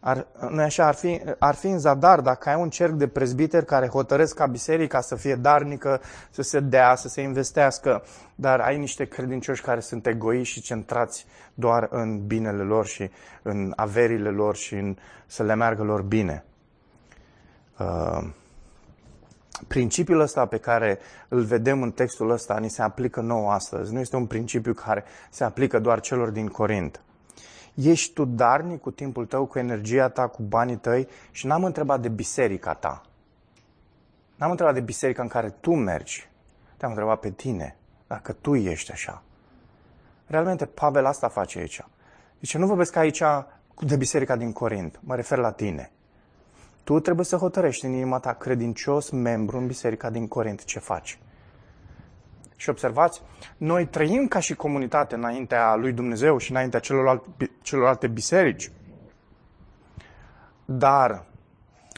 Ar, nu așa, ar fi, ar fi în zadar dacă ai un cerc de prezbiteri care hotărăsc ca biserica să fie darnică, să se dea, să se investească, dar ai niște credincioși care sunt egoiști și centrați doar în binele lor și în averile lor și în să le meargă lor bine. Uh, principiul ăsta pe care îl vedem în textul ăsta ni se aplică nouă astăzi. Nu este un principiu care se aplică doar celor din Corint. Ești tu darnic cu timpul tău, cu energia ta, cu banii tăi și n-am întrebat de biserica ta. N-am întrebat de biserica în care tu mergi. Te-am întrebat pe tine, dacă tu ești așa. Realmente Pavel asta face aici. Zice, nu vorbesc aici de biserica din Corint, mă refer la tine. Tu trebuie să hotărești în inima ta credincios membru în biserica din Corint ce faci. Și observați, noi trăim ca și comunitate înaintea lui Dumnezeu și înaintea celorlalte, celorlalte biserici. Dar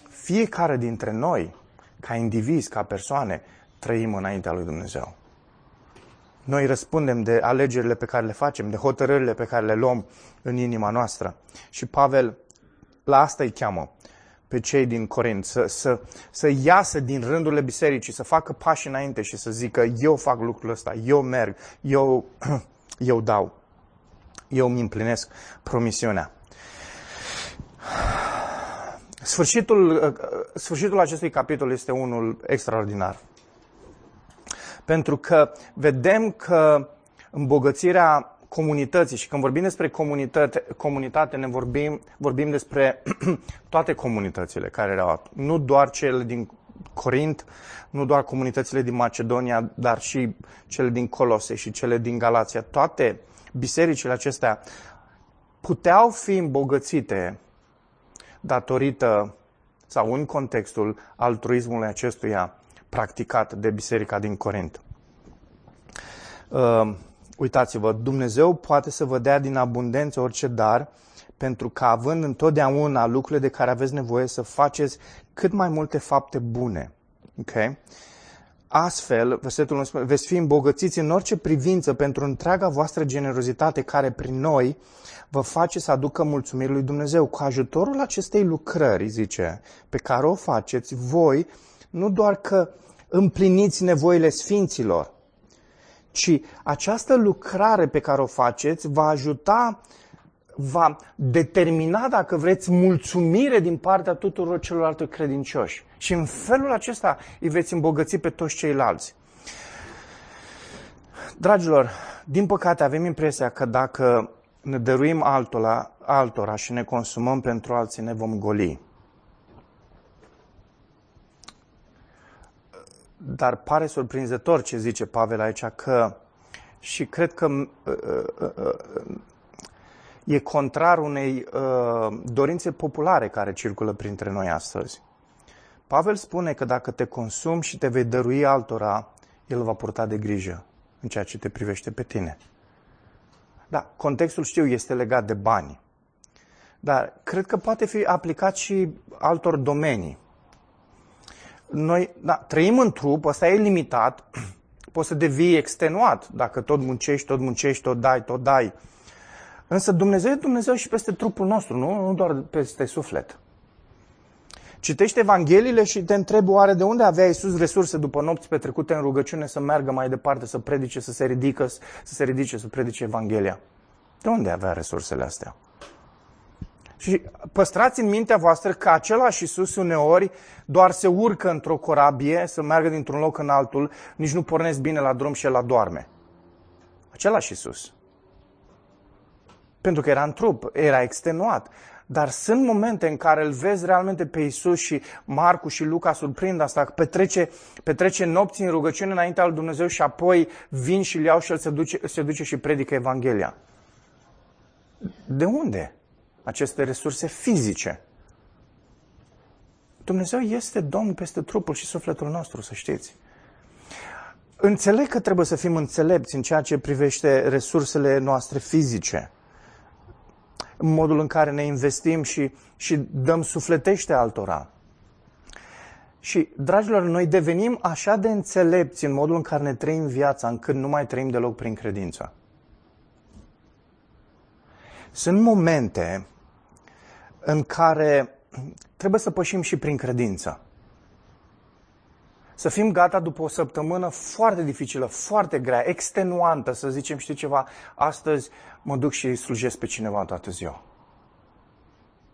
fiecare dintre noi, ca indivizi, ca persoane, trăim înaintea lui Dumnezeu. Noi răspundem de alegerile pe care le facem, de hotărârile pe care le luăm în inima noastră. Și Pavel la asta îi cheamă pe cei din Corint, să, să, să iasă din rândurile bisericii, să facă pași înainte și să zică eu fac lucrul ăsta, eu merg, eu, eu dau, eu îmi împlinesc promisiunea. Sfârșitul, sfârșitul acestui capitol este unul extraordinar. Pentru că vedem că îmbogățirea comunității. Și când vorbim despre comunitate, comunitate ne vorbim, vorbim despre toate comunitățile care erau, nu doar cele din Corint, nu doar comunitățile din Macedonia, dar și cele din Colose și cele din Galația, toate bisericile acestea puteau fi îmbogățite datorită sau în contextul altruismului acestuia practicat de biserica din Corint. Uh, uitați-vă, Dumnezeu poate să vă dea din abundență orice dar, pentru că având întotdeauna lucrurile de care aveți nevoie să faceți cât mai multe fapte bune. Okay? Astfel, versetul 11, veți fi îmbogățiți în orice privință pentru întreaga voastră generozitate care prin noi vă face să aducă mulțumiri lui Dumnezeu. Cu ajutorul acestei lucrări, zice, pe care o faceți, voi nu doar că împliniți nevoile sfinților, ci această lucrare pe care o faceți va ajuta, va determina, dacă vreți, mulțumire din partea tuturor celorlalte credincioși. Și în felul acesta îi veți îmbogăți pe toți ceilalți. Dragilor, din păcate avem impresia că dacă ne dăruim altora, altora și ne consumăm pentru alții, ne vom goli. Dar pare surprinzător ce zice Pavel aici că și cred că uh, uh, uh, e contrar unei dorințe populare care circulă printre noi astăzi. Pavel spune că dacă te consumi și te vei dărui altora, el va purta de grijă în ceea ce te privește pe tine. Da, contextul știu este legat de bani. Dar cred că poate fi aplicat și altor domenii. Noi da, trăim în trup, ăsta e limitat, poți să devii extenuat dacă tot muncești, tot muncești, tot dai, tot dai. Însă Dumnezeu e Dumnezeu și peste trupul nostru, nu, nu doar peste suflet. Citește Evangheliile și te întrebi oare de unde avea Iisus resurse după nopți petrecute în rugăciune să meargă mai departe, să predice, să se ridică, să se ridice, să predice Evanghelia. De unde avea resursele astea? Și păstrați în mintea voastră că același Iisus uneori doar se urcă într-o corabie să meargă dintr-un loc în altul, nici nu pornesc bine la drum și el doarme. Același Iisus. Pentru că era în trup, era extenuat. Dar sunt momente în care îl vezi realmente pe Isus și Marcu și Luca surprind asta, că petrece, petrece nopți în rugăciune înaintea lui Dumnezeu și apoi vin și îl iau și el se duce, se duce și predică Evanghelia. De unde aceste resurse fizice? Dumnezeu este Domn peste trupul și sufletul nostru, să știți. Înțeleg că trebuie să fim înțelepți în ceea ce privește resursele noastre fizice modul în care ne investim și, și dăm sufletește altora. Și, dragilor, noi devenim așa de înțelepți în modul în care ne trăim viața, încât nu mai trăim deloc prin credință. Sunt momente în care trebuie să pășim și prin credință. Să fim gata după o săptămână foarte dificilă, foarte grea, extenuantă, să zicem, știi ceva, astăzi mă duc și slujesc pe cineva toată ziua.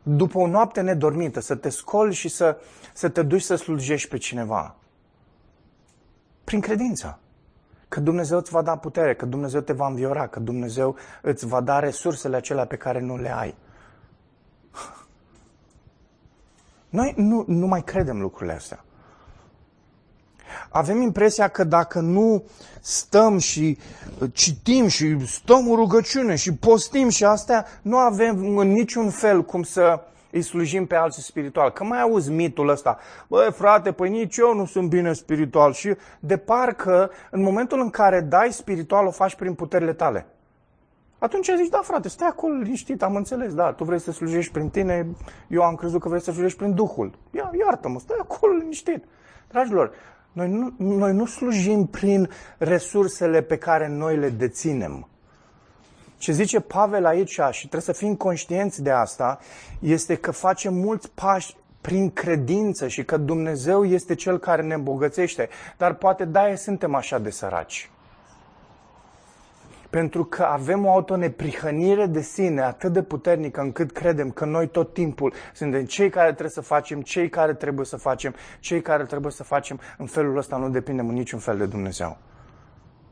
După o noapte nedormită, să te scoli și să, să te duci să slujești pe cineva. Prin credință. Că Dumnezeu îți va da putere, că Dumnezeu te va înviora, că Dumnezeu îți va da resursele acelea pe care nu le ai. Noi nu, nu mai credem lucrurile astea avem impresia că dacă nu stăm și uh, citim și stăm în rugăciune și postim și astea, nu avem în niciun fel cum să îi slujim pe alții spiritual. Că mai auzi mitul ăsta, băi frate, păi nici eu nu sunt bine spiritual și de parcă în momentul în care dai spiritual o faci prin puterile tale. Atunci zici, da frate, stai acolo liniștit, am înțeles, da, tu vrei să slujești prin tine, eu am crezut că vrei să slujești prin Duhul. Ia, iartă-mă, stai acolo liniștit. Dragilor, noi nu, noi nu slujim prin resursele pe care noi le deținem. Ce zice Pavel aici, și trebuie să fim conștienți de asta, este că facem mulți pași prin credință și că Dumnezeu este Cel care ne îmbogățește. Dar poate de suntem așa de săraci pentru că avem o autoneprihănire de sine atât de puternică încât credem că noi tot timpul suntem cei care trebuie să facem, cei care trebuie să facem, cei care trebuie să facem. În felul ăsta nu depindem în niciun fel de Dumnezeu.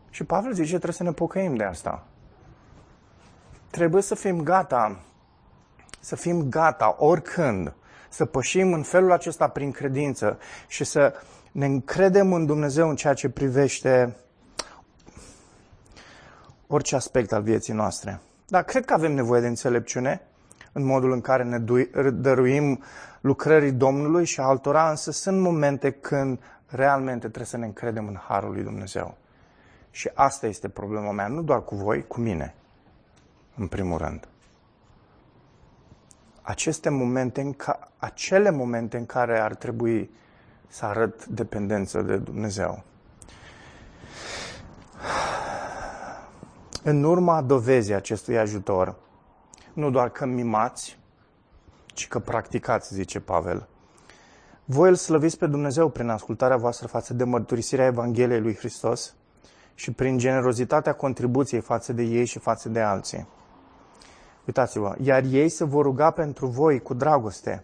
Și Pavel zice, trebuie să ne pocăim de asta. Trebuie să fim gata, să fim gata oricând să pășim în felul acesta prin credință și să ne încredem în Dumnezeu în ceea ce privește orice aspect al vieții noastre. Dar cred că avem nevoie de înțelepciune în modul în care ne dăruim lucrării Domnului și altora, însă sunt momente când realmente trebuie să ne încredem în Harul lui Dumnezeu. Și asta este problema mea, nu doar cu voi, cu mine, în primul rând. Aceste momente în ca, acele momente în care ar trebui să arăt dependență de Dumnezeu. În urma dovezii acestui ajutor, nu doar că mimați, ci că practicați, zice Pavel. Voi îl slăviți pe Dumnezeu prin ascultarea voastră față de mărturisirea Evangheliei lui Hristos și prin generozitatea contribuției față de ei și față de alții. Uitați-vă, iar ei se vor ruga pentru voi cu dragoste.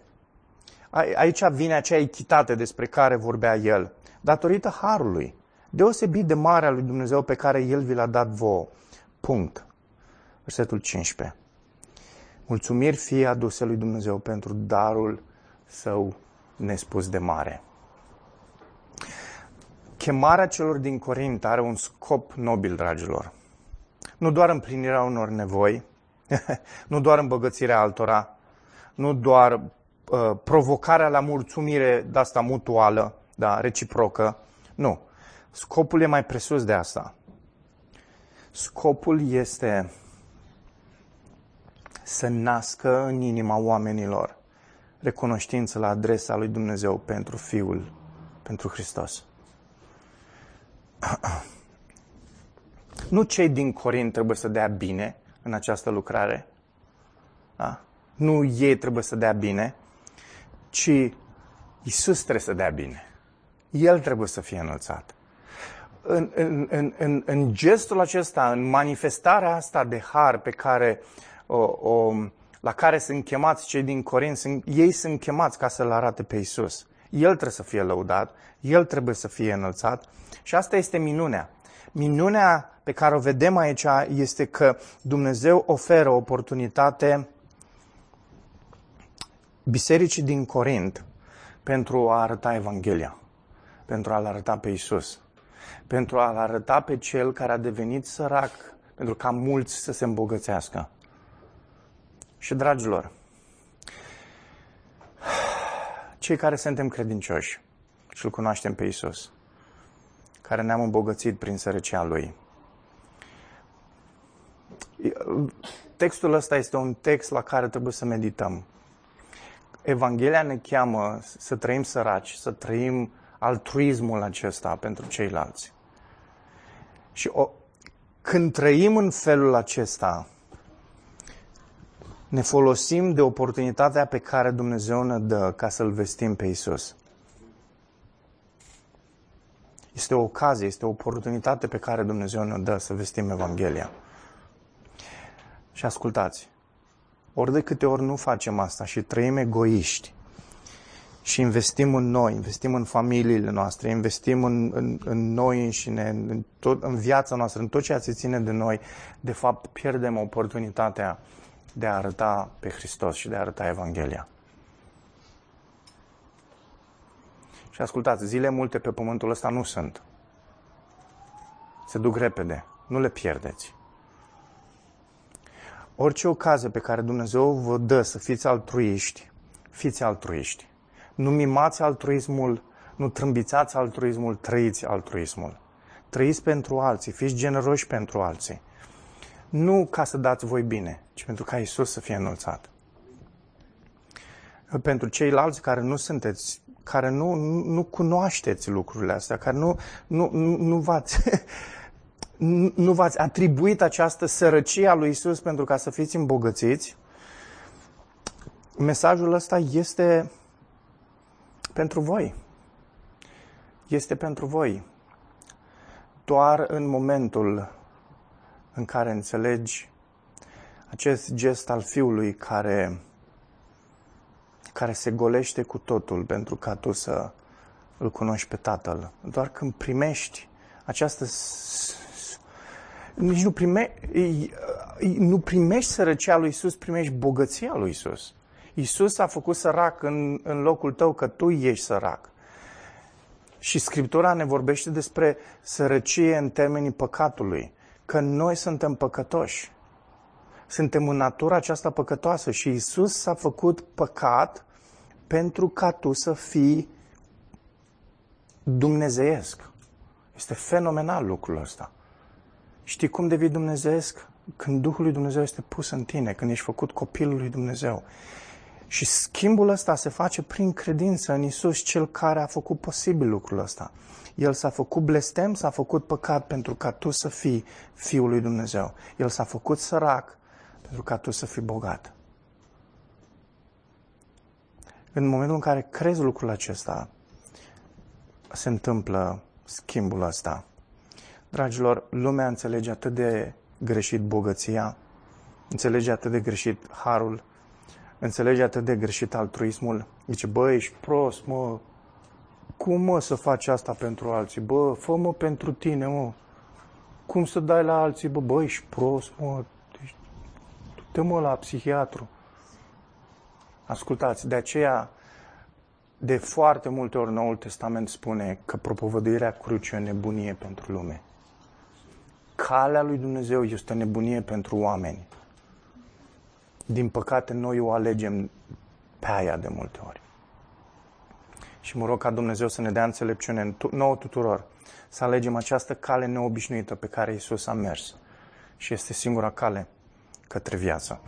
Aici vine acea echitate despre care vorbea el, datorită harului, deosebit de mare al lui Dumnezeu pe care el vi l-a dat vouă. Punct. Versetul 15. Mulțumiri fie aduse lui Dumnezeu pentru darul său nespus de mare. Chemarea celor din Corint are un scop nobil, dragilor. Nu doar împlinirea unor nevoi, nu doar îmbogățirea altora, nu doar uh, provocarea la mulțumire de asta mutuală, da, reciprocă. Nu. Scopul e mai presus de asta. Scopul este să nască în inima oamenilor recunoștință la adresa lui Dumnezeu pentru Fiul, pentru Hristos. Nu cei din Corint trebuie să dea bine în această lucrare. Da? Nu ei trebuie să dea bine, ci Isus trebuie să dea bine. El trebuie să fie înălțat. În, în, în, în, în gestul acesta, în manifestarea asta de har pe care o, o, la care sunt chemați cei din Corint, sunt, ei sunt chemați ca să-L arate pe Isus. El trebuie să fie lăudat, El trebuie să fie înălțat și asta este minunea. Minunea pe care o vedem aici este că Dumnezeu oferă oportunitate bisericii din Corint pentru a arăta Evanghelia, pentru a-L arăta pe Isus, pentru a-L arăta pe Cel care a devenit sărac, pentru ca mulți să se îmbogățească. Și, dragilor, cei care suntem credincioși și îl cunoaștem pe Isus, care ne-am îmbogățit prin sărăcia Lui. Textul ăsta este un text la care trebuie să medităm. Evanghelia ne cheamă să trăim săraci, să trăim altruismul acesta pentru ceilalți. Și o, când trăim în felul acesta, ne folosim de oportunitatea pe care Dumnezeu ne dă ca să-L vestim pe Isus. Este o ocazie, este o oportunitate pe care Dumnezeu ne dă să vestim Evanghelia. Și ascultați, ori de câte ori nu facem asta și trăim egoiști și investim în noi, investim în familiile noastre, investim în, în, în noi înșine, în, tot, în viața noastră, în tot ceea ce ține de noi, de fapt pierdem oportunitatea de a arăta pe Hristos și de a arăta Evanghelia. Și ascultați, zile multe pe pământul ăsta nu sunt. Se duc repede. Nu le pierdeți. Orice ocazie pe care Dumnezeu vă dă să fiți altruiști, fiți altruiști. Nu mimați altruismul, nu trâmbițați altruismul, trăiți altruismul. Trăiți pentru alții, fiți generoși pentru alții. Nu ca să dați voi bine, ci pentru ca Isus să fie înălțat. Pentru ceilalți care nu sunteți, care nu, nu cunoașteți lucrurile astea, care nu, nu, nu, v-ați, nu v-ați atribuit această sărăcie a lui Isus pentru ca să fiți îmbogățiți, mesajul ăsta este pentru voi. Este pentru voi. Doar în momentul în care înțelegi acest gest al Fiului care, care se golește cu totul pentru ca tu să îl cunoști pe Tatăl. Doar când primești această nici nu, prime, nu primești sărăcia lui Isus, primești bogăția lui Isus. Isus a făcut sărac în, în locul tău că tu ești sărac. Și Scriptura ne vorbește despre sărăcie în termenii păcatului, că noi suntem păcătoși. Suntem în natura aceasta păcătoasă și Isus s-a făcut păcat pentru ca tu să fii dumnezeiesc. Este fenomenal lucrul ăsta. Știi cum devii dumnezeiesc? Când Duhul lui Dumnezeu este pus în tine, când ești făcut copilul lui Dumnezeu. Și schimbul ăsta se face prin credință în Isus, cel care a făcut posibil lucrul ăsta. El s-a făcut blestem, s-a făcut păcat pentru ca tu să fii Fiul lui Dumnezeu. El s-a făcut sărac pentru ca tu să fii bogat. În momentul în care crezi lucrul acesta, se întâmplă schimbul ăsta. Dragilor, lumea înțelege atât de greșit bogăția, înțelege atât de greșit harul, înțelege atât de greșit altruismul. Zice, bă, ești prost, mă, cum mă să faci asta pentru alții? Bă, fă-mă pentru tine, mă. Cum să dai la alții? Bă, bă, ești prost, mă. Du-te, mă, la psihiatru. Ascultați, de aceea, de foarte multe ori Noul Testament spune că propovăduirea crucii e o nebunie pentru lume. Calea lui Dumnezeu este o nebunie pentru oameni. Din păcate, noi o alegem pe aia de multe ori. Și mă rog ca Dumnezeu să ne dea înțelepciune nouă tuturor, să alegem această cale neobișnuită pe care Isus a mers. Și este singura cale către viață.